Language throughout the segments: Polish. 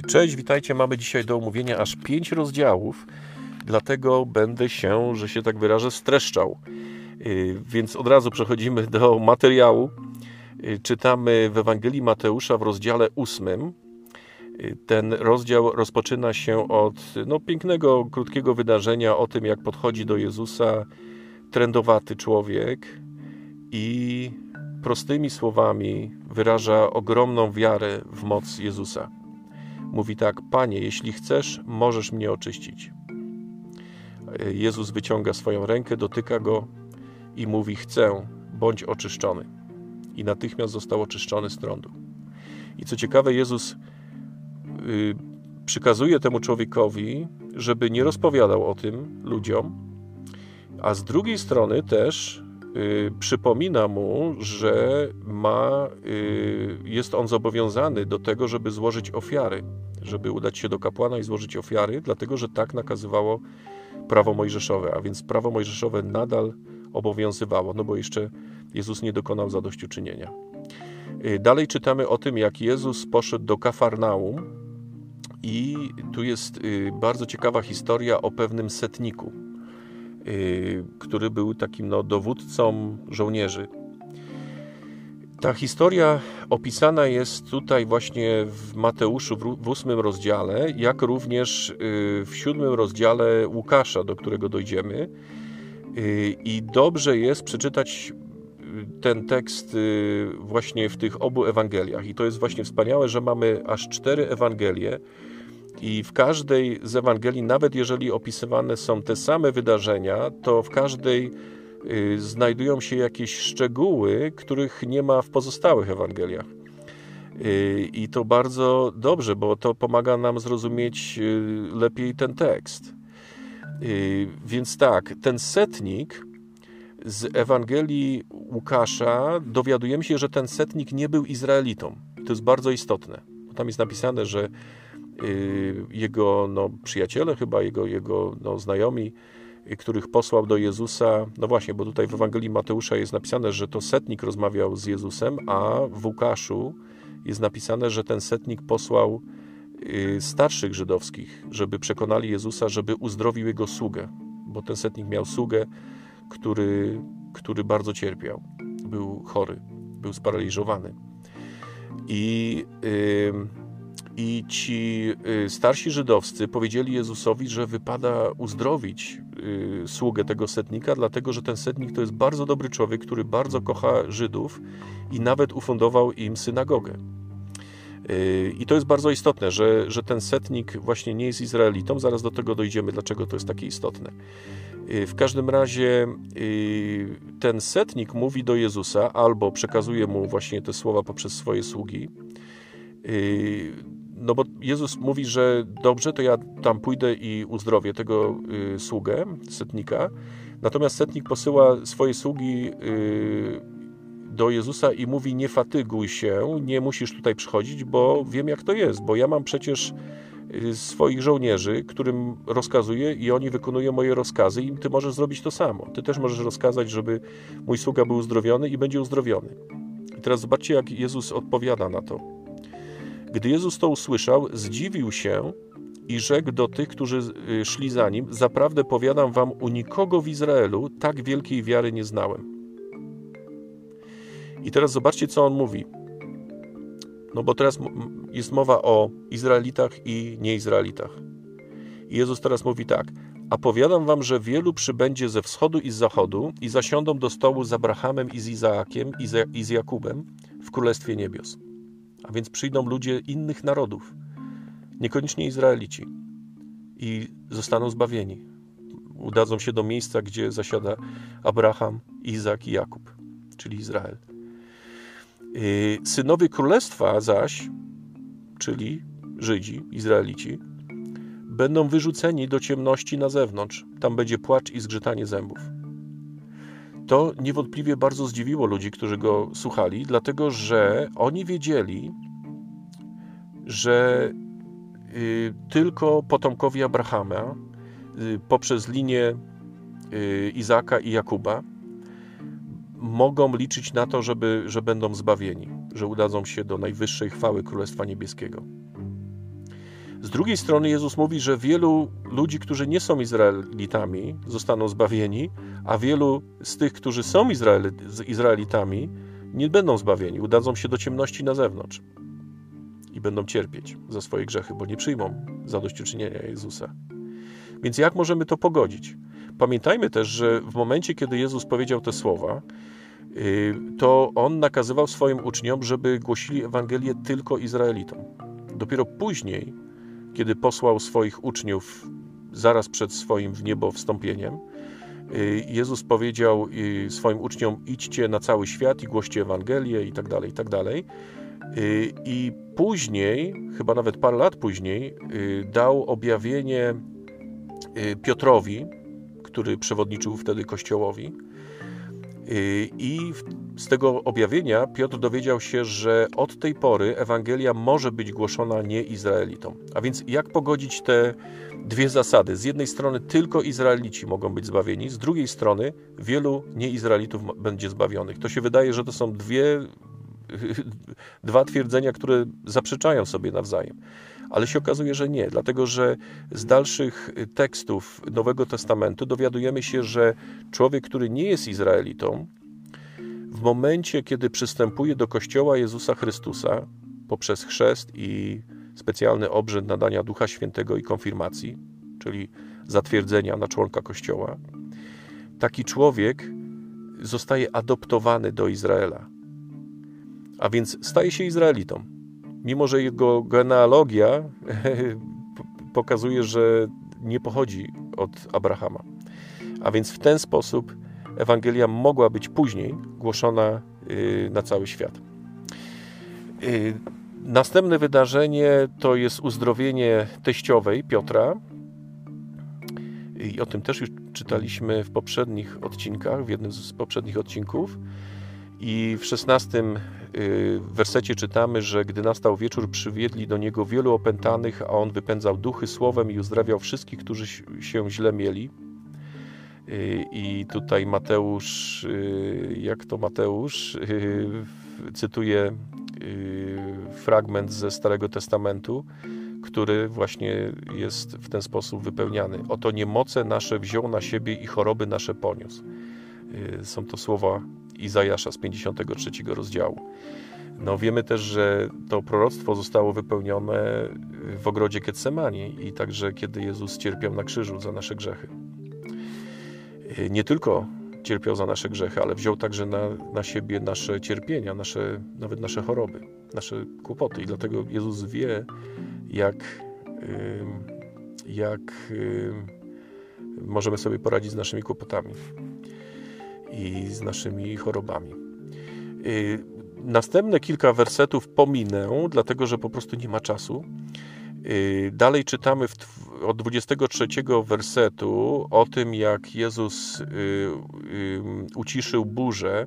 Cześć, witajcie. Mamy dzisiaj do omówienia aż pięć rozdziałów, dlatego będę się, że się tak wyrażę, streszczał. Y, więc od razu przechodzimy do materiału. Y, czytamy w Ewangelii Mateusza w rozdziale ósmym. Y, ten rozdział rozpoczyna się od no, pięknego, krótkiego wydarzenia o tym, jak podchodzi do Jezusa trendowaty człowiek i prostymi słowami wyraża ogromną wiarę w moc Jezusa. Mówi tak: Panie, jeśli chcesz, możesz mnie oczyścić. Jezus wyciąga swoją rękę, dotyka go i mówi: Chcę, bądź oczyszczony. I natychmiast został oczyszczony z trądu. I co ciekawe, Jezus yy, przykazuje temu człowiekowi, żeby nie rozpowiadał o tym ludziom, a z drugiej strony też Y, przypomina mu, że ma, y, jest on zobowiązany do tego, żeby złożyć ofiary, żeby udać się do kapłana i złożyć ofiary, dlatego że tak nakazywało prawo mojżeszowe, a więc prawo mojżeszowe nadal obowiązywało, no bo jeszcze Jezus nie dokonał zadośćuczynienia. Y, dalej czytamy o tym, jak Jezus poszedł do Kafarnaum i tu jest bardzo ciekawa historia o pewnym setniku. Y, który był takim no, dowódcą żołnierzy. Ta historia opisana jest tutaj właśnie w Mateuszu w ósmym rozdziale, jak również y, w siódmym rozdziale Łukasza, do którego dojdziemy. Y, I dobrze jest przeczytać ten tekst właśnie w tych obu Ewangeliach. I to jest właśnie wspaniałe, że mamy aż cztery Ewangelie, i w każdej z Ewangelii, nawet jeżeli opisywane są te same wydarzenia, to w każdej y, znajdują się jakieś szczegóły, których nie ma w pozostałych Ewangeliach. Y, I to bardzo dobrze, bo to pomaga nam zrozumieć y, lepiej ten tekst. Więc tak, ten setnik z Ewangelii Łukasza dowiadujemy się, że ten setnik nie był Izraelitą. To jest bardzo istotne. Tam jest napisane, że jego no, przyjaciele, chyba jego, jego no, znajomi, y, których posłał do Jezusa. No właśnie, bo tutaj w Ewangelii Mateusza jest napisane, że to setnik rozmawiał z Jezusem, a w Łukaszu jest napisane, że ten setnik posłał y, starszych żydowskich, żeby przekonali Jezusa, żeby uzdrowił jego sługę, bo ten setnik miał sługę, który, który bardzo cierpiał. Był chory, był sparaliżowany. I yy, i ci y, starsi żydowscy powiedzieli Jezusowi, że wypada uzdrowić y, sługę tego setnika, dlatego że ten setnik to jest bardzo dobry człowiek, który bardzo kocha Żydów i nawet ufundował im synagogę. Y, I to jest bardzo istotne, że, że ten setnik właśnie nie jest Izraelitą. Zaraz do tego dojdziemy, dlaczego to jest takie istotne. W każdym razie ten setnik mówi do Jezusa albo przekazuje mu właśnie te słowa poprzez swoje sługi no bo Jezus mówi, że dobrze, to ja tam pójdę i uzdrowię tego y, sługę, setnika. Natomiast setnik posyła swoje sługi y, do Jezusa i mówi: Nie fatyguj się, nie musisz tutaj przychodzić, bo wiem, jak to jest, bo ja mam przecież y, swoich żołnierzy, którym rozkazuję i oni wykonują moje rozkazy i ty możesz zrobić to samo. Ty też możesz rozkazać, żeby mój sługa był uzdrowiony i będzie uzdrowiony. I teraz zobaczcie, jak Jezus odpowiada na to. Gdy Jezus to usłyszał, zdziwił się i rzekł do tych, którzy y, szli za nim: Zaprawdę powiadam wam, u nikogo w Izraelu tak wielkiej wiary nie znałem. I teraz zobaczcie, co on mówi. No bo teraz jest mowa o Izraelitach i nieizraelitach. I Jezus teraz mówi tak: A powiadam wam, że wielu przybędzie ze wschodu i z zachodu i zasiądą do stołu z Abrahamem i z Izaakiem i z Jakubem w Królestwie Niebios. A więc przyjdą ludzie innych narodów, niekoniecznie Izraelici, i zostaną zbawieni. Udadzą się do miejsca, gdzie zasiada Abraham, Izak i Jakub, czyli Izrael. Y, synowie królestwa zaś, czyli Żydzi, Izraelici, będą wyrzuceni do ciemności na zewnątrz. Tam będzie płacz i zgrzytanie zębów. To niewątpliwie bardzo zdziwiło ludzi, którzy go słuchali, dlatego że oni wiedzieli, że y, tylko potomkowie Abrahama y, poprzez linię y, Izaka i Jakuba mogą liczyć na to, żeby, że będą zbawieni, że udadzą się do najwyższej chwały Królestwa Niebieskiego. Z drugiej strony Jezus mówi, że wielu ludzi, którzy nie są Izraelitami, zostaną zbawieni, a wielu z tych, którzy są Izraelitami, nie będą zbawieni, udadzą się do ciemności na zewnątrz i będą cierpieć za swoje grzechy, bo nie przyjmą zadośćuczynienia Jezusa. Więc jak możemy to pogodzić? Pamiętajmy też, że w momencie, kiedy Jezus powiedział te słowa, y, to on nakazywał swoim uczniom, żeby głosili Ewangelię tylko Izraelitom. Dopiero później, kiedy posłał swoich uczniów zaraz przed swoim w niebo wstąpieniem, y, Jezus powiedział y, swoim uczniom: idźcie na cały świat i głoście Ewangelię i tak dalej, i tak dalej. I później, chyba nawet parę lat później, dał objawienie Piotrowi, który przewodniczył wtedy Kościołowi. Y, I z tego objawienia Piotr dowiedział się, że od tej pory Ewangelia może być głoszona nie Izraelitom. A więc jak pogodzić te dwie zasady? Z jednej strony tylko Izraelici mogą być zbawieni, z drugiej strony wielu nieizraelitów będzie zbawionych. To się wydaje, że to są dwie, dwa twierdzenia, które zaprzeczają sobie nawzajem. Ale się okazuje, że nie, dlatego że z dalszych tekstów Nowego Testamentu dowiadujemy się, że człowiek, który nie jest Izraelitą, w momencie, kiedy przystępuje do Kościoła Jezusa Chrystusa poprzez chrzest i specjalny obrzęd nadania Ducha Świętego i konfirmacji, czyli zatwierdzenia na członka Kościoła, taki człowiek zostaje adoptowany do Izraela, a więc staje się Izraelitą mimo że jego genealogia pokazuje, że nie pochodzi od Abrahama. A więc w ten sposób Ewangelia mogła być później głoszona y, na cały świat. Y, następne wydarzenie to jest uzdrowienie teściowej Piotra. I o tym też już czytaliśmy w poprzednich odcinkach, w jednym z poprzednich odcinków. I w szesnastym y, wersecie czytamy, że gdy nastał wieczór, przywiedli do niego wielu opętanych, a on wypędzał duchy słowem i uzdrawiał wszystkich, którzy się źle mieli. Y, I tutaj Mateusz, y, jak to Mateusz, cytuje fragment ze Starego Testamentu, który właśnie jest w ten sposób wypełniany. Oto niemoce nasze wziął na siebie i choroby nasze poniósł. Są to słowa Izajasza z 53 rozdziału. No, wiemy też, że to proroctwo zostało wypełnione w ogrodzie Getsemani i także kiedy Jezus cierpiał na krzyżu za nasze grzechy. Nie tylko cierpiał za nasze grzechy, ale wziął także na, na siebie nasze cierpienia, nasze, nawet nasze choroby, nasze kłopoty. I dlatego Jezus wie, jak, jak możemy sobie poradzić z naszymi kłopotami i z naszymi chorobami. Y, następne kilka wersetów pominę, dlatego że po prostu nie ma czasu. Y, dalej czytamy w, od 23 wersetu o tym, jak Jezus y, uciszył burzę.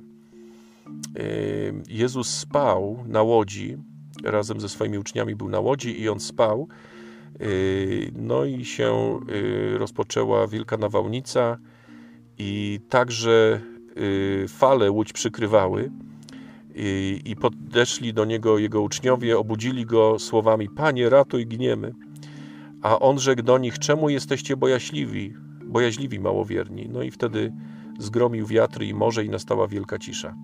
Jezus spał na łodzi, razem ze swoimi uczniami był na łodzi i on spał. No i się rozpoczęła wielka nawałnica i także fale łódź przykrywały i, i podeszli do niego jego uczniowie, obudzili go słowami: Panie, ratuj, gniemy. A on rzekł do nich: Czemu jesteście bojaźliwi, bojaźliwi małowierni? No i wtedy zgromił wiatry i morze i nastała wielka cisza.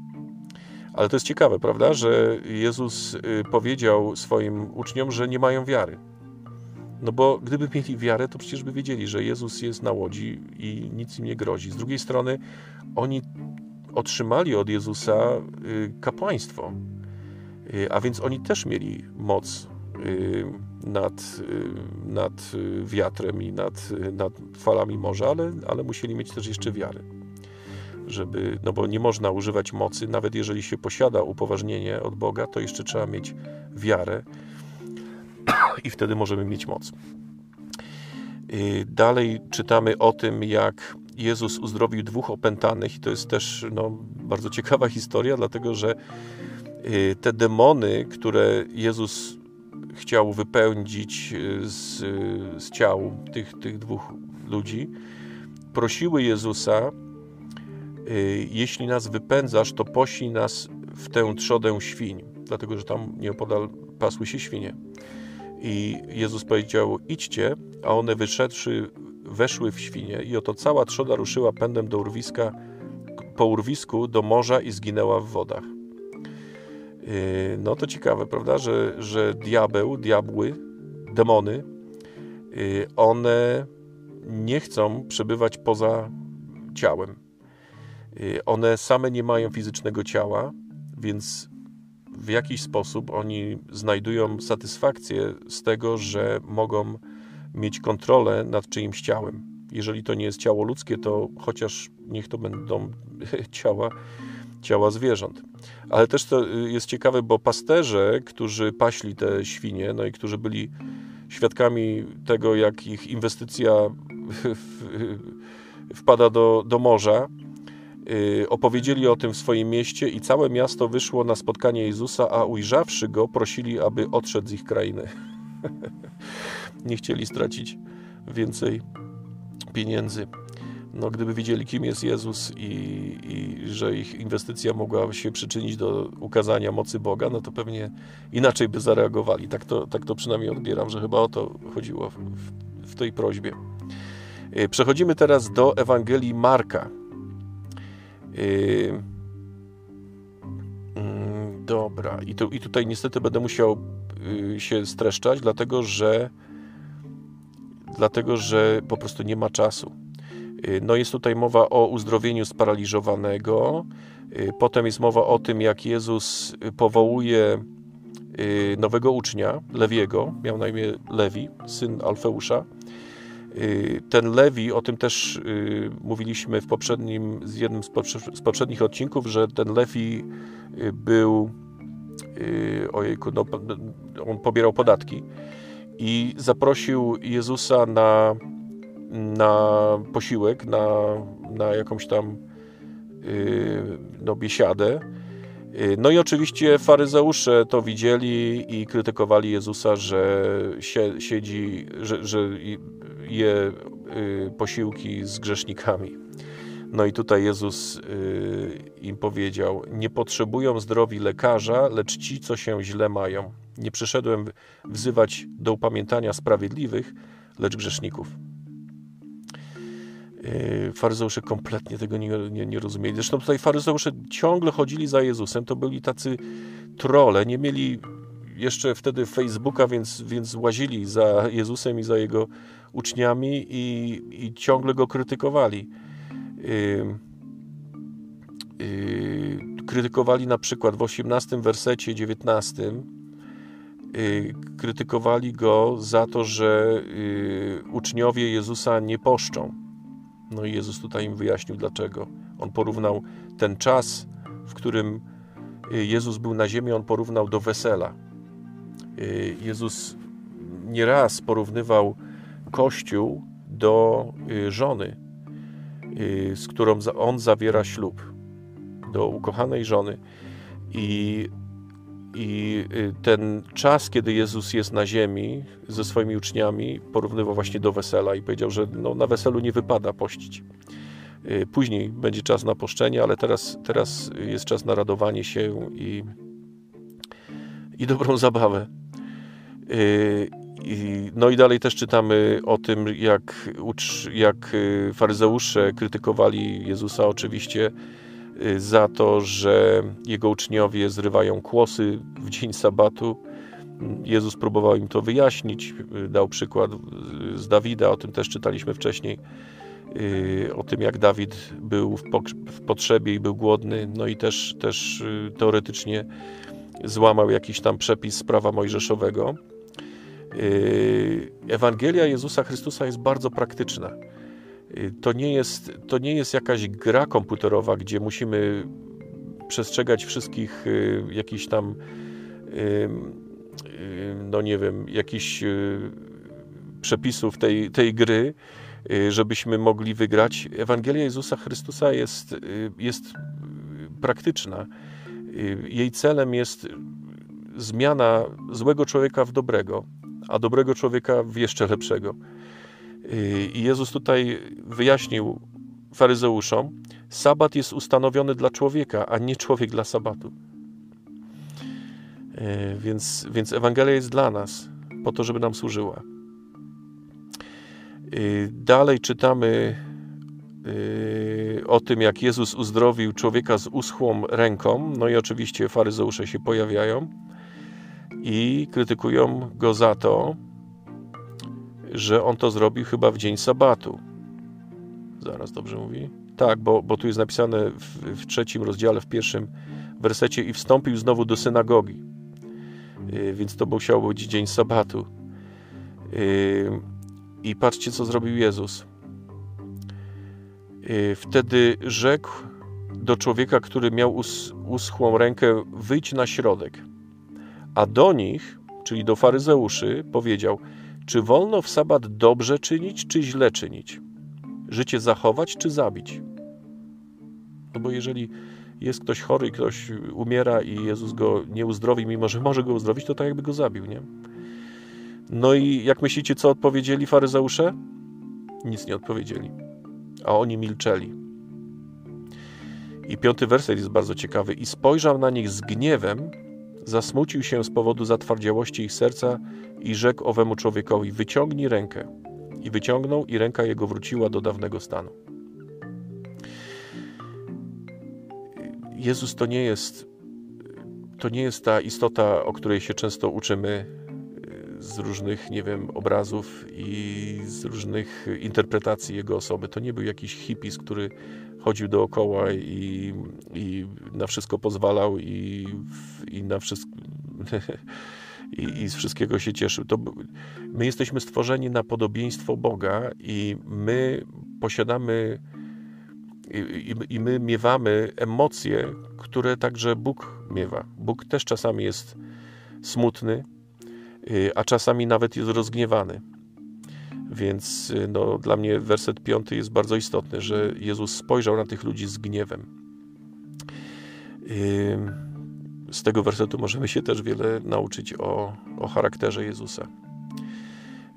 Ale to jest ciekawe, prawda, że Jezus y, powiedział swoim uczniom, że nie mają wiary. No bo gdyby mieli wiarę, to przecież by wiedzieli, że Jezus jest na łodzi i nic im nie grozi. Z drugiej strony, oni otrzymali od Jezusa y, kapłaństwo, y, a więc oni też mieli moc y, nad, nad wiatrem i nad, nad falami morza, ale, ale musieli mieć też jeszcze wiarę. Żeby, no bo nie można używać mocy, nawet jeżeli się posiada upoważnienie od Boga, to jeszcze trzeba mieć wiarę i wtedy możemy mieć moc. Dalej czytamy o tym, jak Jezus uzdrowił dwóch opętanych, i to jest też no, bardzo ciekawa historia, dlatego że y, te demony, które Jezus chciał wypędzić y, z, z ciał tych, tych dwóch ludzi, prosiły Jezusa, y, jeśli nas wypędzasz, to poślij nas w tę trzodę świń, dlatego że tam nieopodal pasły się świnie. I Jezus powiedział: Idźcie, a one wyszedłszy, weszły w świnie, i oto cała trzoda ruszyła pędem do urwiska, po urwisku do morza i zginęła w wodach. Y, no to ciekawe, prawda, że, że diabeł, diabły, demony, y, one nie chcą przebywać poza ciałem. Y, one same nie mają fizycznego ciała, więc w jakiś sposób oni znajdują satysfakcję z tego, że mogą mieć kontrolę nad czyimś ciałem. Jeżeli to nie jest ciało ludzkie, to chociaż niech to będą ciała, ciała zwierząt. Ale też to jest ciekawe, bo pasterze, którzy paśli te świnie, no i którzy byli świadkami tego, jak ich inwestycja wpada do, do morza, y, opowiedzieli o tym w swoim mieście i całe miasto wyszło na spotkanie Jezusa, a ujrzawszy go, prosili, aby odszedł z ich krainy. Nie chcieli stracić więcej pieniędzy. No, gdyby widzieli, kim jest Jezus i, i, że ich inwestycja mogła się przyczynić do ukazania mocy Boga, no to pewnie inaczej by zareagowali. Tak to, tak to przynajmniej odbieram, że chyba o to chodziło w, w tej prośbie. Y, przechodzimy teraz do Ewangelii Marka. Y, mm, dobra, i, tu, i tutaj niestety będę musiał y, się streszczać, dlatego że dlatego że po prostu nie ma czasu. No jest tutaj mowa o uzdrowieniu sparaliżowanego. Potem jest mowa o tym, jak Jezus powołuje nowego ucznia, Lewiego, miał na imię Lewi, syn Alfeusza. Y, ten Lewi, o tym też y, mówiliśmy w poprzednim, z jednym z poprzednich odcinków, że ten Lewi y, był, ojejku, no, on pobierał podatki i zaprosił Jezusa na, na posiłek, na, na jakąś tam no, biesiadę. No i oczywiście faryzeusze to widzieli i krytykowali Jezusa, że siedzi, że, że je y, posiłki z grzesznikami. No i tutaj Jezus y, im powiedział: Nie potrzebują zdrowi lekarza, lecz ci, co się źle mają. Nie przyszedłem wzywać do upamiętania sprawiedliwych, lecz grzeszników. Y, faryzeusze kompletnie tego nie, nie, nie rozumieli. Zresztą tutaj faryzeusze ciągle chodzili za Jezusem. To byli tacy trole, nie mieli jeszcze wtedy Facebooka, więc, więc łazili za Jezusem i za jego uczniami i, i ciągle go krytykowali. Yy, yy, krytykowali na przykład w 18 wersecie 19 yy, krytykowali go za to, że y, uczniowie Jezusa nie poszczą. No i Jezus tutaj im wyjaśnił dlaczego. On porównał ten czas, w którym y, Jezus był na ziemi, on porównał do wesela. Y, Jezus nieraz porównywał Kościół do y, żony, z którą on zawiera ślub, do ukochanej żony. I, I ten czas, kiedy Jezus jest na ziemi ze swoimi uczniami, porównywał właśnie do wesela i powiedział, że no, na weselu nie wypada pościć. Później będzie czas na poszczenie, ale teraz, teraz jest czas na radowanie się i, i dobrą zabawę. I, no i dalej też czytamy o tym, jak, jak y, faryzeusze krytykowali Jezusa oczywiście y, za to, że jego uczniowie zrywają kłosy w dzień sabatu. Jezus próbował im to wyjaśnić, y, dał przykład z Dawida, o tym też czytaliśmy wcześniej, o tym jak Dawid był w potrzebie i był głodny, no i też, też teoretycznie złamał jakiś tam przepis prawa mojżeszowego. Ewangelia Jezusa Chrystusa jest bardzo praktyczna. Yy, to nie jest, to nie jest jakaś gra komputerowa, gdzie musimy przestrzegać wszystkich yy, jakichś tam, no nie wiem, jakichś przepisów tej, tej gry, żebyśmy mogli wygrać. Ewangelia Jezusa Chrystusa jest, jest praktyczna. Jej celem jest zmiana złego człowieka w dobrego a dobrego człowieka w jeszcze lepszego. I Jezus tutaj wyjaśnił faryzeuszom, sabat jest ustanowiony dla człowieka, a nie człowiek dla sabatu. Więc, więc Ewangelia jest dla nas. po to, żeby nam służyła. Dalej czytamy o tym, jak Jezus uzdrowił człowieka z uschłą ręką. No i oczywiście faryzeusze się pojawiają i krytykują go za to, że on to zrobił chyba w dzień sabatu. Zaraz dobrze mówi? Tak, bo, bo tu jest napisane w, w trzecim rozdziale, w pierwszym wersecie i wstąpił znowu do synagogi. Yy, więc to musiał być dzień sabatu. Yy, I patrzcie, co zrobił Jezus. Yy, wtedy rzekł do człowieka, który miał us, uschłą rękę, wyjdź na środek. A do nich, czyli do faryzeuszy, powiedział – czy wolno w sabat dobrze czynić, czy źle czynić? Życie zachować, czy zabić? No bo jeżeli jest ktoś chory, ktoś umiera i Jezus go nie uzdrowi, mimo że może go uzdrowić, to tak jakby go zabił, nie? No i jak myślicie, co odpowiedzieli faryzeusze? Nic nie odpowiedzieli, a oni milczeli. I piąty werset jest bardzo ciekawy. I spojrzał na nich z gniewem, Zasmucił się z powodu zatwardziałości ich serca i rzekł owemu człowiekowi: Wyciągnij rękę. I wyciągnął, i ręka jego wróciła do dawnego stanu. Jezus to nie jest, to nie jest ta istota, o której się często uczymy z różnych, nie wiem, obrazów i z różnych interpretacji jego osoby. To nie był jakiś hipis, który chodził dookoła i, i na wszystko pozwalał i, i na wszystko i, i, z wszystkiego się cieszył. To, my jesteśmy stworzeni na podobieństwo Boga i my posiadamy i, i, my miewamy emocje, które także Bóg miewa. Bóg też czasami jest smutny, y, a czasami nawet jest rozgniewany. Więc y, no, dla mnie werset piąty jest bardzo istotny, że Jezus spojrzał na tych ludzi z gniewem. Z tego wersetu możemy się też wiele nauczyć o, o charakterze Jezusa.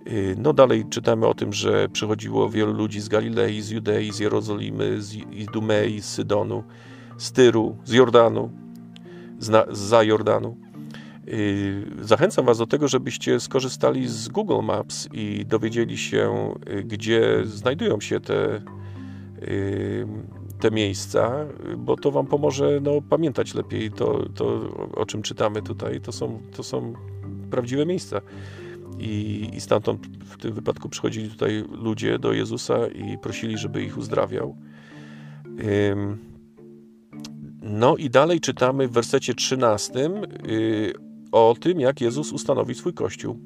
Y, no dalej czytamy o tym, że przychodziło wielu ludzi z Galilei, z Judei, z Jerozolimy, z Idumei, z Sydonu, z Tyru, z Jordanu, z za Jordanu Y, zachęcam Was do tego, żebyście skorzystali z Google Maps i dowiedzieli się, y, gdzie znajdują się te, te miejsca, bo to Wam pomoże no, pamiętać lepiej to, to, o czym czytamy tutaj. To są, to są prawdziwe miejsca. I, I stamtąd w tym wypadku przychodzili tutaj ludzie do Jezusa i prosili, żeby ich uzdrawiał. No i dalej czytamy w wersecie 13 o tym, jak Jezus ustanowi swój kościół.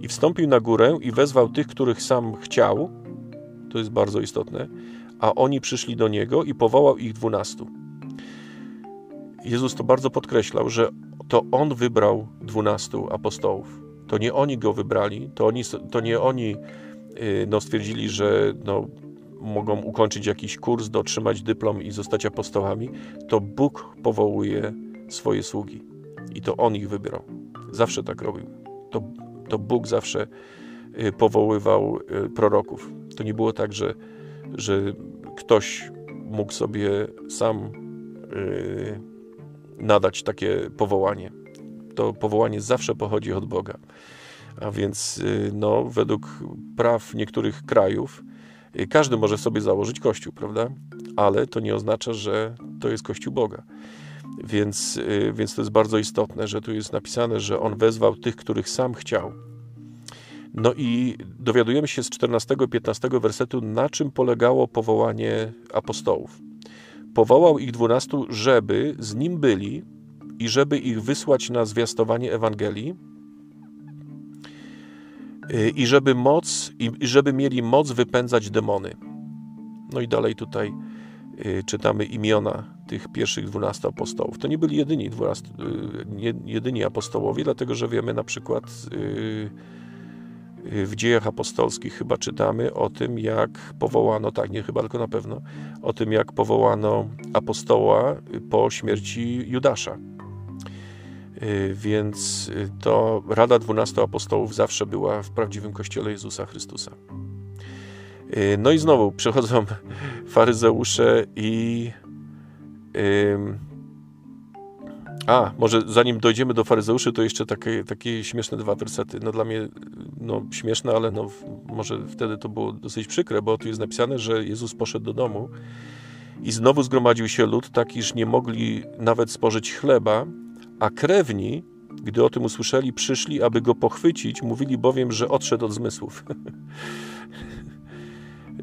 I wstąpił na górę i wezwał tych, których sam chciał, to jest bardzo istotne, a oni przyszli do niego i powołał ich dwunastu. Jezus to bardzo podkreślał, że to on wybrał dwunastu apostołów. To nie oni go wybrali, to, oni, to nie oni y, no, stwierdzili, że no, mogą ukończyć jakiś kurs, dotrzymać dyplom i zostać apostołami. To Bóg powołuje swoje sługi i to On ich wybierał. Zawsze tak robił. To, to Bóg zawsze y, powoływał y, proroków. To nie było tak, że, że ktoś mógł sobie sam y, nadać takie powołanie. To powołanie zawsze pochodzi od Boga. A więc no, według praw niektórych krajów każdy może sobie założyć kościół, prawda? Ale to nie oznacza, że to jest kościół Boga. Więc, y, więc to jest bardzo istotne, że tu jest napisane, że on wezwał tych, których sam chciał. No i dowiadujemy się z 14-15 wersetu, na czym polegało powołanie apostołów. Powołał ich dwunastu, żeby z nim byli i żeby ich wysłać na zwiastowanie Ewangelii y, i żeby moc, i żeby mieli moc wypędzać demony. No i dalej tutaj y, czytamy imiona tych pierwszych dwunastu apostołów. To nie byli jedyni, 12, y, jedyni apostołowie, dlatego że wiemy na przykład w dziejach apostolskich chyba czytamy o tym, jak powołano, tak, nie chyba, tylko na pewno, o tym, jak powołano apostoła po śmierci Judasza. Więc to Rada Dwunastu Apostołów zawsze była w prawdziwym Kościele Jezusa Chrystusa. No i znowu przychodzą faryzeusze i A, może zanim dojdziemy do faryzeuszy, to jeszcze takie, takie śmieszne dwa wersety. No dla mnie no, śmieszne, ale no, może wtedy to było dosyć przykre, bo tu jest napisane, że Jezus poszedł do domu i znowu zgromadził się lud, tak iż nie mogli nawet spożyć chleba, a krewni, gdy o tym usłyszeli, przyszli, aby go pochwycić, mówili bowiem, że odszedł od zmysłów.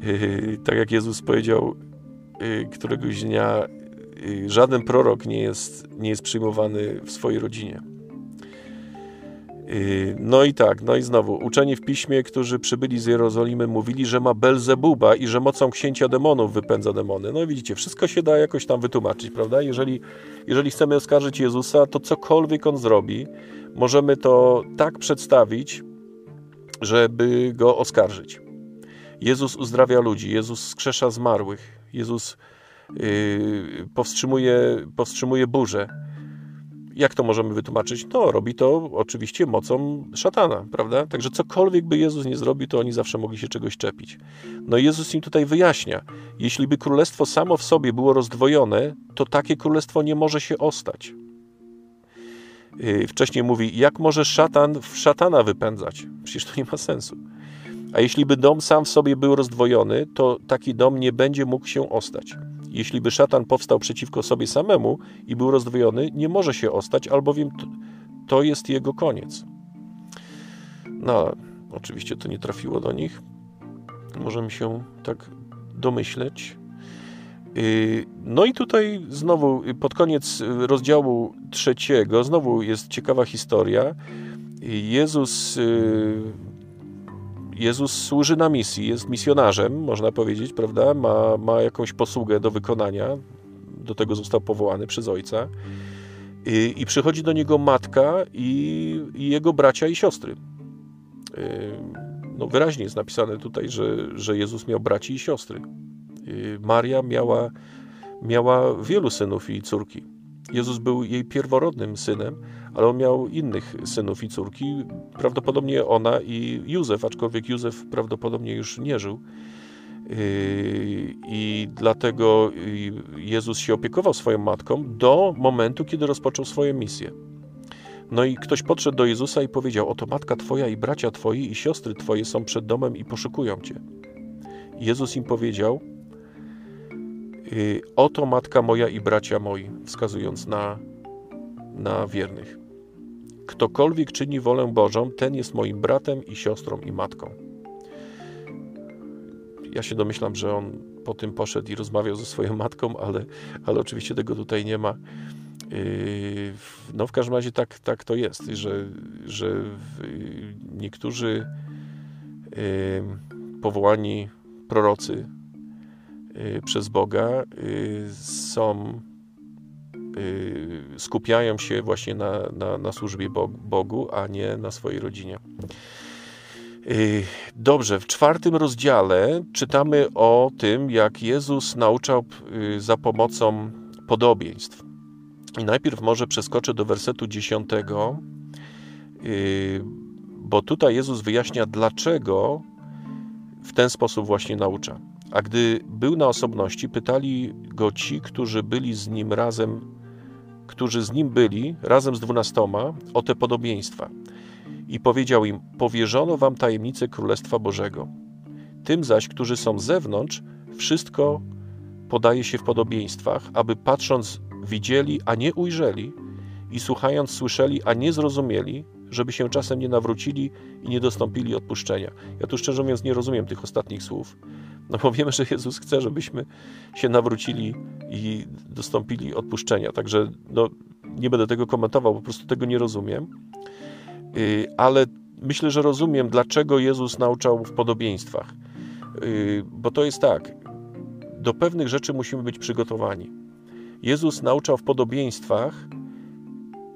Yy, tak jak Jezus powiedział yy, któregoś dnia, żaden prorok nie jest, nie jest przyjmowany w swojej rodzinie. No i tak, no i znowu, uczeni w piśmie, którzy przybyli z Jerozolimy, mówili, że ma Belzebuba i że mocą księcia demonów wypędza demony. No i widzicie, wszystko się da jakoś tam wytłumaczyć, prawda? Jeżeli, jeżeli chcemy oskarżyć Jezusa, to cokolwiek on zrobi, możemy to tak przedstawić, żeby go oskarżyć. Jezus uzdrawia ludzi, Jezus skrzesza zmarłych, Jezus powstrzymuje, powstrzymuje burzę. Jak to możemy wytłumaczyć? No, robi to oczywiście mocą szatana, prawda? Także cokolwiek by Jezus nie zrobił, to oni zawsze mogli się czegoś czepić. No Jezus im tutaj wyjaśnia, jeśli by królestwo samo w sobie było rozdwojone, to takie królestwo nie może się ostać. Yy, wcześniej mówi, jak może szatan w szatana wypędzać? Przecież to nie ma sensu. A jeśli by dom sam w sobie był rozdwojony, to taki dom nie będzie mógł się ostać. Jeśli by szatan powstał przeciwko sobie samemu i był rozdwojony, nie może się ostać, albowiem to jest jego koniec. No, oczywiście to nie trafiło do nich. Możemy się tak domyśleć. Y, no i tutaj znowu pod koniec rozdziału trzeciego, znowu jest ciekawa historia. Jezus y, Jezus służy na misji, jest misjonarzem, można powiedzieć, prawda? Ma, ma jakąś posługę do wykonania, do tego został powołany przez ojca. I, i przychodzi do niego matka i, i, jego bracia i siostry. Y, no, wyraźnie jest napisane tutaj, że, że Jezus miał braci i siostry. Y, Maria miała, miała wielu synów i córki. Jezus był jej pierworodnym synem, ale on miał innych synów i córki. Prawdopodobnie ona i Józef, aczkolwiek Józef prawdopodobnie już nie żył. Yy, I dlatego Jezus się opiekował swoją matką do momentu, kiedy rozpoczął swoją misję. No i ktoś podszedł do Jezusa i powiedział: Oto matka Twoja i bracia Twoi i siostry Twoje są przed domem i poszukują Cię. Jezus im powiedział: yy, Oto matka moja i bracia moi, wskazując na, na wiernych. Ktokolwiek czyni wolę Bożą, ten jest moim bratem i siostrą i matką. Ja się domyślam, że on po tym poszedł i rozmawiał ze swoją matką, ale, ale oczywiście tego tutaj nie ma. Yy, no w każdym razie tak, tak to jest, że, że niektórzy yy, powołani prorocy yy, przez Boga są skupiają się właśnie na, na, na służbie Bogu, a nie na swojej rodzinie. Y, dobrze, w czwartym rozdziale czytamy o tym, jak Jezus nauczał y, za pomocą podobieństw. I najpierw może przeskoczę do wersetu dziesiątego, bo tutaj Jezus wyjaśnia, dlaczego w ten sposób właśnie naucza. A gdy był na osobności, pytali go ci, którzy byli z nim razem którzy z nim byli, razem z dwunastoma, o te podobieństwa. I powiedział im: Powierzono wam tajemnicę Królestwa Bożego. Tym zaś, którzy są z zewnątrz, wszystko podaje się w podobieństwach, aby patrząc widzieli, a nie ujrzeli, i słuchając słyszeli, a nie zrozumieli, żeby się czasem nie nawrócili i nie dostąpili odpuszczenia. Ja tu szczerze mówiąc nie rozumiem tych ostatnich słów, no bo wiemy, że Jezus chce, żebyśmy się nawrócili i dostąpili odpuszczenia. Także no, nie będę tego komentował, po prostu tego nie rozumiem. Y, ale myślę, że rozumiem, dlaczego Jezus nauczał w podobieństwach. Y, bo to jest tak, do pewnych rzeczy musimy być przygotowani. Jezus nauczał w podobieństwach,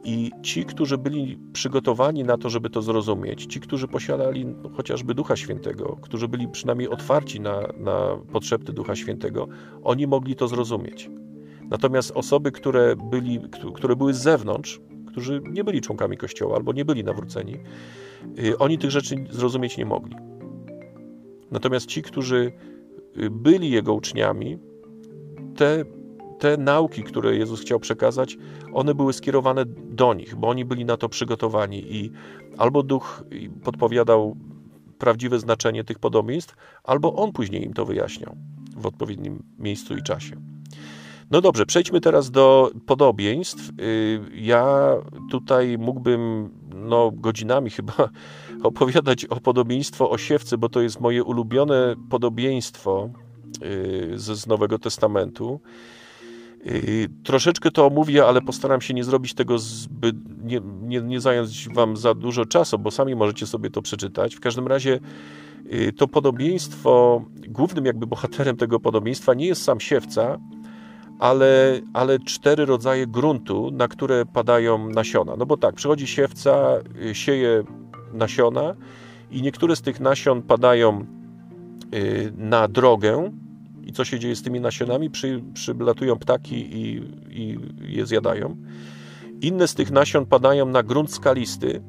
i ci, którzy byli przygotowani na to, żeby to zrozumieć, ci, którzy posiadali chociażby Ducha Świętego, którzy byli przynajmniej otwarci na, na potrzeby Ducha Świętego, oni mogli to zrozumieć. Natomiast osoby, które, byli, które były z zewnątrz, którzy nie byli członkami Kościoła albo nie byli nawróceni, y, oni tych rzeczy zrozumieć nie mogli. Natomiast ci, którzy y, byli Jego uczniami, te te nauki, które Jezus chciał przekazać, one były skierowane do nich, bo oni byli na to przygotowani i albo duch podpowiadał prawdziwe znaczenie tych podobieństw, albo on później im to wyjaśniał w odpowiednim miejscu i czasie. No dobrze, przejdźmy teraz do podobieństw. Y, ja tutaj mógłbym no, godzinami chyba opowiadać o podobieństwo o siewce, bo to jest moje ulubione podobieństwo y, z Nowego Testamentu. Y, troszeczkę to omówię, ale postaram się nie zrobić tego zbyt, nie, nie, nie zająć Wam za dużo czasu, bo sami możecie sobie to przeczytać. W każdym razie to podobieństwo, głównym jakby bohaterem tego podobieństwa nie jest sam siewca, ale, ale cztery rodzaje gruntu, na które padają nasiona. No bo tak, przychodzi siewca, y, sieje nasiona i niektóre z tych nasion padają y, na drogę. I co się dzieje z tymi nasionami? Przy, przylatują ptaki i, i je zjadają. Inne z tych nasion padają na grunt skalisty.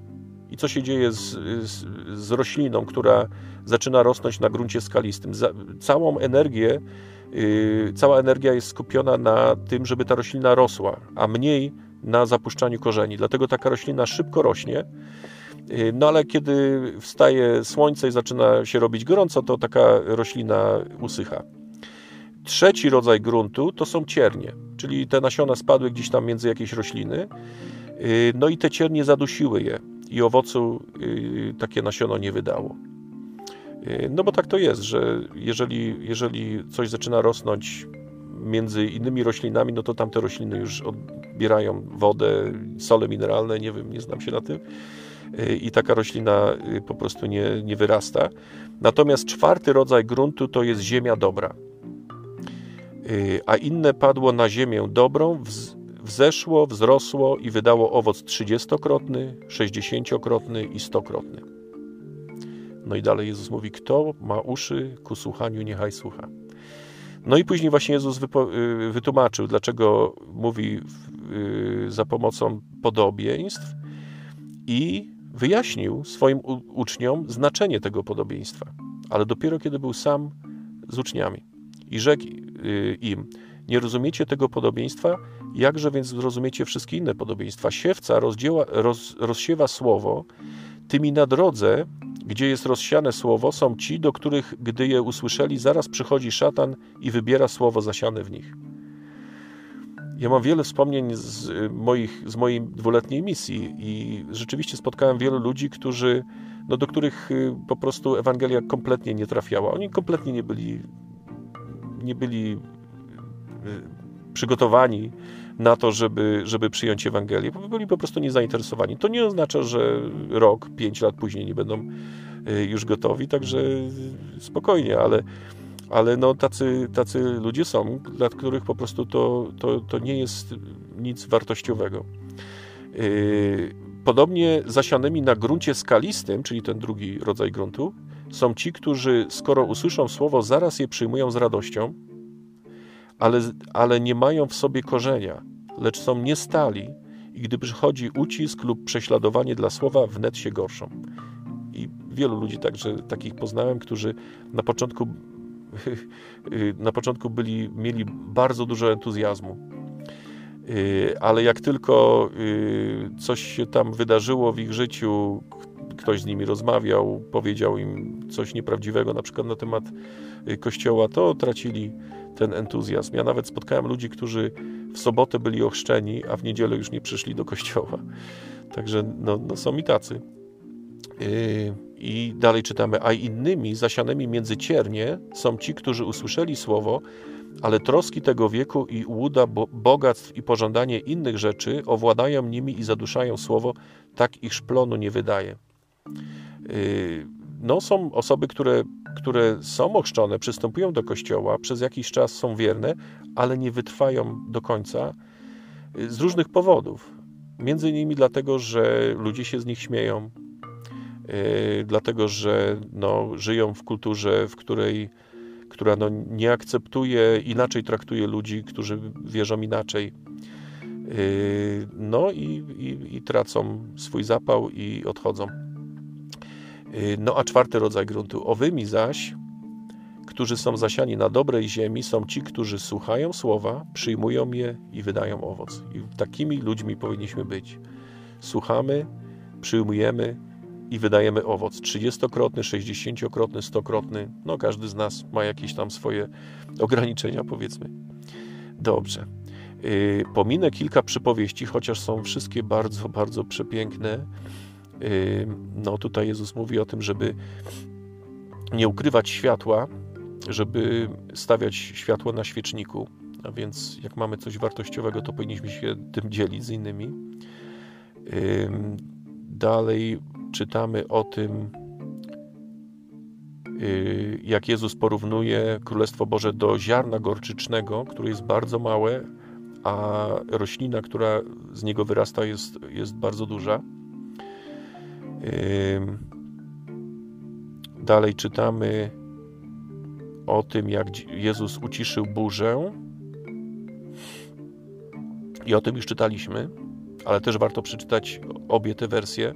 I co się dzieje z, z, z rośliną, która zaczyna rosnąć na gruncie skalistym? Za, całą energię Y, cała energia jest skupiona na tym, żeby ta roślina rosła, a mniej na zapuszczaniu korzeni. Dlatego taka roślina szybko rośnie. Y, no ale kiedy wstaje słońce i zaczyna się robić gorąco, to taka roślina usycha. Trzeci rodzaj gruntu to są ciernie, czyli te nasiona spadły gdzieś tam między jakieś rośliny. Y, no i te ciernie zadusiły je i owocu takie nasiono nie wydało. Y, no bo tak to jest, że jeżeli, jeżeli coś zaczyna rosnąć między innymi roślinami, no to tamte rośliny już odbierają wodę, sole mineralne, nie wiem, nie znam się na tym y, i taka roślina y, po prostu nie, nie wyrasta. Natomiast czwarty rodzaj gruntu to jest ziemia dobra. A inne padło na ziemię dobrą, wzeszło, wzrosło i wydało owoc trzydziestokrotny, sześćdziesięciokrotny i stokrotny. No i dalej Jezus mówi, kto ma uszy ku słuchaniu, niechaj słucha. No i później właśnie Jezus y, wytłumaczył, dlaczego mówi y, za pomocą podobieństw i wyjaśnił swoim uczniom znaczenie tego podobieństwa. Ale dopiero kiedy był sam z uczniami i rzekł y, im, nie rozumiecie tego podobieństwa, jakże więc zrozumiecie wszystkie inne podobieństwa? Siewca roz, rozsiewa słowo, tymi na drodze gdzie jest rozsiane słowo, są ci, do których, gdy je usłyszeli, zaraz przychodzi szatan i wybiera słowo zasiane w nich. Ja mam wiele wspomnień z, moich, z mojej dwuletniej misji i rzeczywiście spotkałem wielu ludzi, którzy, no, do których y, po prostu Ewangelia kompletnie nie trafiała. Oni kompletnie nie byli, nie byli y, przygotowani na to, żeby, żeby przyjąć Ewangelię. Byli po prostu niezainteresowani. To nie oznacza, że rok, pięć lat później nie będą y, już gotowi, także spokojnie, ale, ale no tacy, tacy ludzie są, dla których po prostu to, to, to nie jest nic wartościowego. Y, podobnie zasianymi na gruncie skalistym, czyli ten drugi rodzaj gruntu, są ci, którzy skoro usłyszą słowo, zaraz je przyjmują z radością, ale, ale nie mają w sobie korzenia, lecz są niestali i gdy przychodzi ucisk lub prześladowanie dla słowa, wnet się gorszą. I wielu ludzi także takich poznałem, którzy na początku, na początku byli, mieli bardzo dużo entuzjazmu. Y, ale jak tylko y, coś się tam wydarzyło w ich życiu, ktoś z nimi rozmawiał, powiedział im coś nieprawdziwego, na przykład na temat y, kościoła, to tracili ten entuzjazm. Ja nawet spotkałem ludzi, którzy w sobotę byli ochrzczeni, a w niedzielę już nie przyszli do kościoła. Także no, no są i tacy. Yy, I dalej czytamy, a innymi zasianymi między ciernie są ci, którzy usłyszeli słowo, ale troski tego wieku i łuda bogactw i pożądanie innych rzeczy owładają nimi i zaduszają słowo, tak ich szplonu nie wydaje. Yy, no, są osoby, które, które są ochrzczone, przystępują do kościoła, przez jakiś czas są wierne, ale nie wytrwają do końca y, z różnych powodów. Między innymi dlatego, że ludzie się z nich śmieją, yy, dlatego, że no, żyją w kulturze, w której, która no, nie akceptuje, inaczej traktuje ludzi, którzy wierzą inaczej. No i, i, i tracą swój zapał i odchodzą. Y, no a czwarty rodzaj gruntu. Owymi zaś, którzy są zasiani na dobrej ziemi, są ci, którzy słuchają słowa, przyjmują je i wydają owoc. I takimi ludźmi powinniśmy być. Słuchamy, przyjmujemy i wydajemy owoc. 30-krotny, 60-krotny, 100-krotny. No każdy z nas ma jakieś tam swoje ograniczenia, powiedzmy. Dobrze. Yy, pominę kilka przypowieści, chociaż są wszystkie bardzo, bardzo przepiękne. No tutaj Jezus mówi o tym, żeby nie ukrywać światła, żeby stawiać światło na świeczniku. A więc jak mamy coś wartościowego, to powinniśmy się tym dzielić z innymi. Dalej czytamy o tym, y, jak Jezus porównuje Królestwo Boże do ziarna gorczycznego, które jest bardzo małe, a roślina, która z niego wyrasta, jest, jest bardzo duża. Dalej czytamy o tym, jak Jezus uciszył burzę. I o tym już czytaliśmy, ale też warto przeczytać obie te wersje.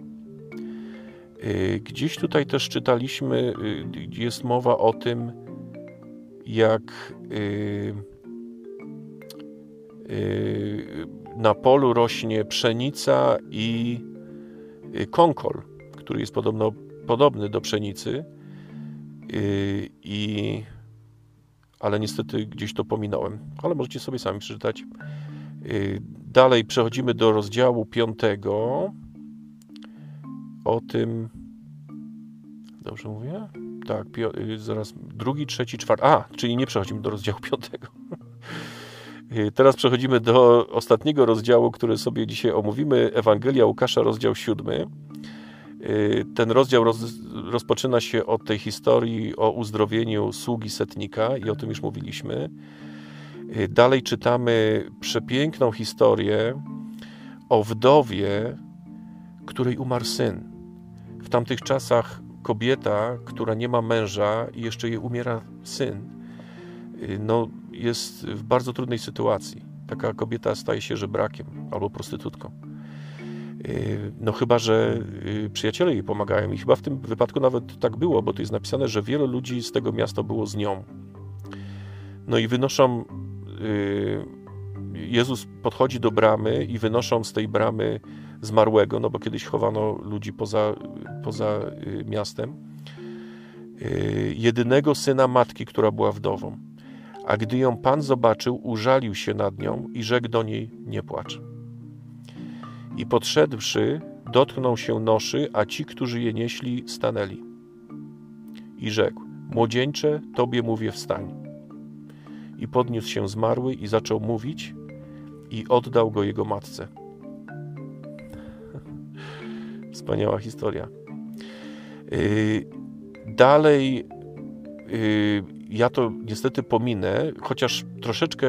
Y, gdzieś tutaj też czytaliśmy, y, jest mowa o tym, jak y, na polu rośnie pszenica i konkol, który jest podobno podobny do pszenicy. I, ale niestety gdzieś to pominąłem, ale możecie sobie sami przeczytać. Dalej przechodzimy do rozdziału piątego o tym. Dobrze mówię? Tak, y, zaraz drugi, trzeci, czwarty. A, czyli nie przechodzimy do rozdziału piątego. Y, teraz przechodzimy do ostatniego rozdziału, który sobie dzisiaj omówimy. Ewangelia Łukasza, rozdział siódmy. Y, ten rozdział roz, rozpoczyna się od tej historii o uzdrowieniu sługi setnika i o tym już mówiliśmy. Dalej czytamy przepiękną historię o wdowie, której umarł syn. W tamtych czasach kobieta, która nie ma męża i jeszcze jej umiera syn, y, no, jest w bardzo trudnej sytuacji. Taka kobieta staje się żebrakiem albo prostytutką. Y, no chyba, że y, przyjaciele jej pomagają i chyba w tym wypadku nawet tak było, bo tu jest napisane, że wielu ludzi z tego miasta było z nią. No i wynoszą Jezus podchodzi do bramy i wynoszą z tej bramy zmarłego, no bo kiedyś chowano ludzi poza, poza y, miastem, y, jedynego syna matki, która była wdową. A gdy ją Pan zobaczył, użalił się nad nią i rzekł do niej: Nie płacz. I podszedłszy, dotknął się noszy, a ci, którzy je nieśli, stanęli. I rzekł: Młodzieńcze, tobie mówię, wstań. I podniósł się zmarły i zaczął mówić, i oddał go jego matce. Wspaniała historia. Y, dalej, y, ja to niestety pominę, chociaż troszeczkę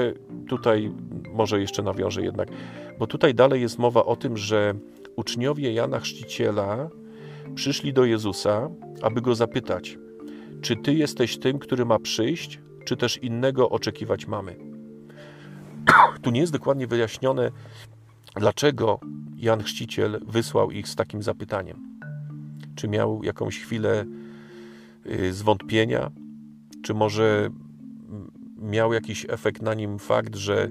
tutaj może jeszcze nawiążę jednak, bo tutaj dalej jest mowa o tym, że uczniowie Jana Chrzciciela przyszli do Jezusa, aby go zapytać, czy ty jesteś tym, który ma przyjść, czy też innego oczekiwać mamy. Tu nie jest dokładnie wyjaśnione, dlaczego Jan Chrzciciel wysłał ich z takim zapytaniem. Czy miał jakąś chwilę y, zwątpienia, czy może miał jakiś efekt na nim fakt, że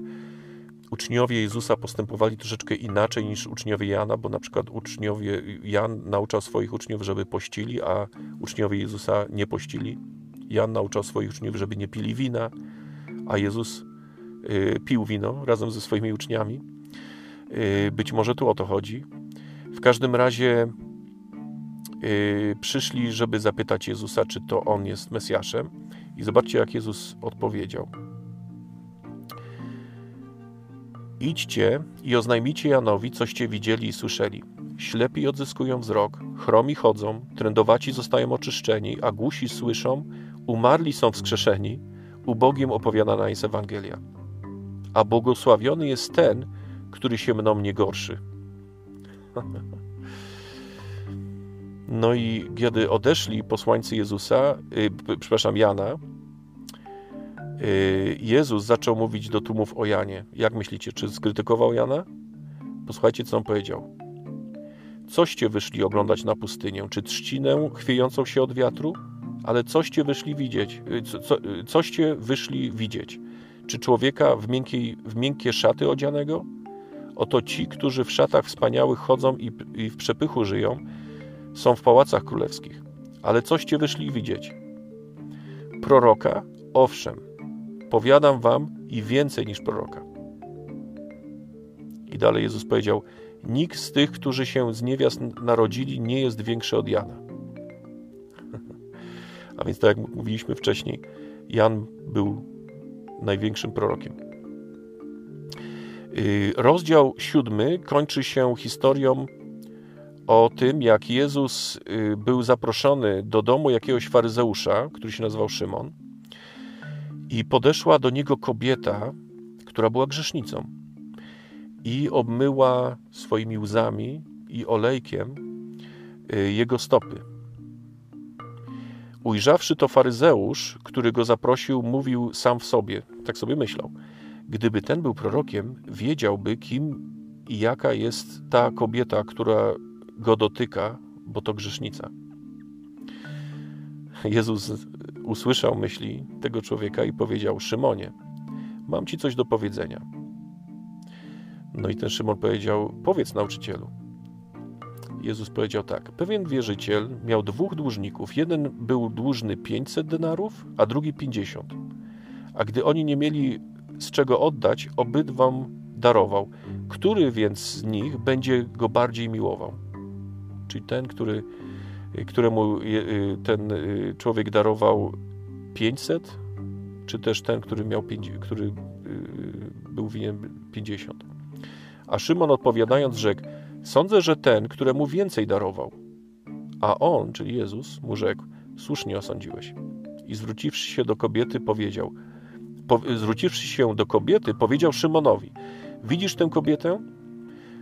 uczniowie Jezusa postępowali troszeczkę inaczej niż uczniowie Jana, bo na przykład uczniowie Jan nauczał swoich uczniów, żeby pościli, a uczniowie Jezusa nie pościli. Jan nauczał swoich uczniów, żeby nie pili wina, a Jezus y, pił wino razem ze swoimi uczniami. Y, być może tu o to chodzi. W każdym razie y, przyszli, żeby zapytać Jezusa, czy to on jest Mesjaszem. I zobaczcie, jak Jezus odpowiedział. Idźcie i oznajmijcie Janowi, coście widzieli i słyszeli. Ślepi odzyskują wzrok, chromi chodzą, trędowaci zostają oczyszczeni, a głusi słyszą, umarli są wskrzeszeni, ubogim opowiadana jest Ewangelia. A błogosławiony jest ten, który się mną nie gorszy. No i kiedy odeszli posłańcy Jezusa, yy, przepraszam, Jana, Jezus zaczął mówić do tłumów o Janie. Jak myślicie, czy skrytykował Jana? Posłuchajcie, co on powiedział. Coście wyszli oglądać na pustynię? Czy trzcinę chwiejącą się od wiatru? ale coście wyszli widzieć, y, co, co, y, coście wyszli widzieć? Czy człowieka w, miękkiej, w miękkie szaty odzianego? Oto ci, którzy w szatach wspaniałych chodzą i, i w przepychu żyją, są w pałacach królewskich. Ale coście wyszli widzieć? Proroka? Owszem, powiadam wam i więcej niż proroka. I dalej Jezus powiedział: Nikt z tych, którzy się z niewiast narodzili, nie jest większy od Jana. A więc, tak jak mówiliśmy wcześniej, Jan był największym prorokiem. Y, rozdział siódmy kończy się historią o tym, jak Jezus y, był zaproszony do domu jakiegoś faryzeusza, który się nazywał Szymon, i podeszła do niego kobieta, która była grzesznicą, i obmyła swoimi łzami i olejkiem y, jego stopy. Ujrzawszy to faryzeusz, który go zaprosił, mówił sam w sobie, tak sobie myślał. Gdyby ten był prorokiem, wiedziałby, kim i jaka jest ta kobieta, która go dotyka, bo to grzesznica. Jezus usłyszał myśli tego człowieka i powiedział: Szymonie, mam ci coś do powiedzenia. No i ten Szymon powiedział: Powiedz nauczycielu. Jezus powiedział tak: Pewien wierzyciel miał dwóch dłużników. Jeden był dłużny 500 denarów, a drugi 50. A gdy oni nie mieli z czego oddać, obydwam darował. Który więc z nich będzie go bardziej miłował? Czyli ten, który, któremu y, ten y, człowiek darował 500, czy też ten, który miał, który y, był winien 50. A Szymon odpowiadając rzekł, Sądzę, że ten, któremu więcej darował. A on, czyli Jezus, mu rzekł: Słusznie osądziłeś. I zwróciwszy się do kobiety, powiedział: po, Zwróciwszy się do kobiety, powiedział Szymonowi: Widzisz tę kobietę?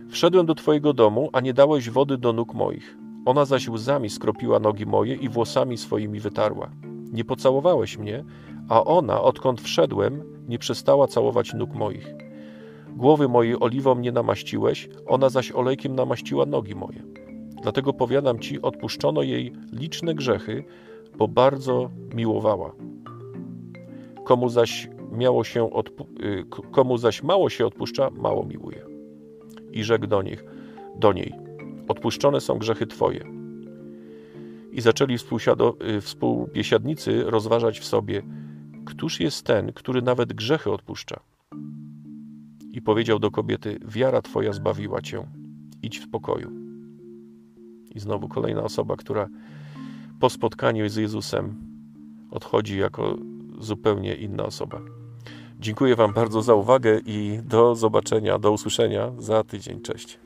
Wszedłem do twojego domu, a nie dałeś wody do nóg moich. Ona zaś łzami skropiła nogi moje i włosami swoimi wytarła. Nie pocałowałeś mnie, a ona, odkąd wszedłem, nie przestała całować nóg moich. Głowy mojej oliwą nie namaściłeś, ona zaś olejkiem namaściła nogi moje. Dlatego powiadam ci, odpuszczono jej liczne grzechy, bo bardzo miłowała. Komu zaś, miało się y, komu zaś mało się odpuszcza, mało miłuje. I rzekł do nich, do niej, odpuszczone są grzechy twoje. I zaczęli y, współbiesiadnicy rozważać w sobie, któż jest ten, który nawet grzechy odpuszcza i powiedział do kobiety: Wiara Twoja zbawiła cię, idź w spokoju. I znowu kolejna osoba, która po spotkaniu z Jezusem odchodzi jako zupełnie inna osoba. Dziękuję Wam bardzo za uwagę i do zobaczenia, do usłyszenia za tydzień. Cześć.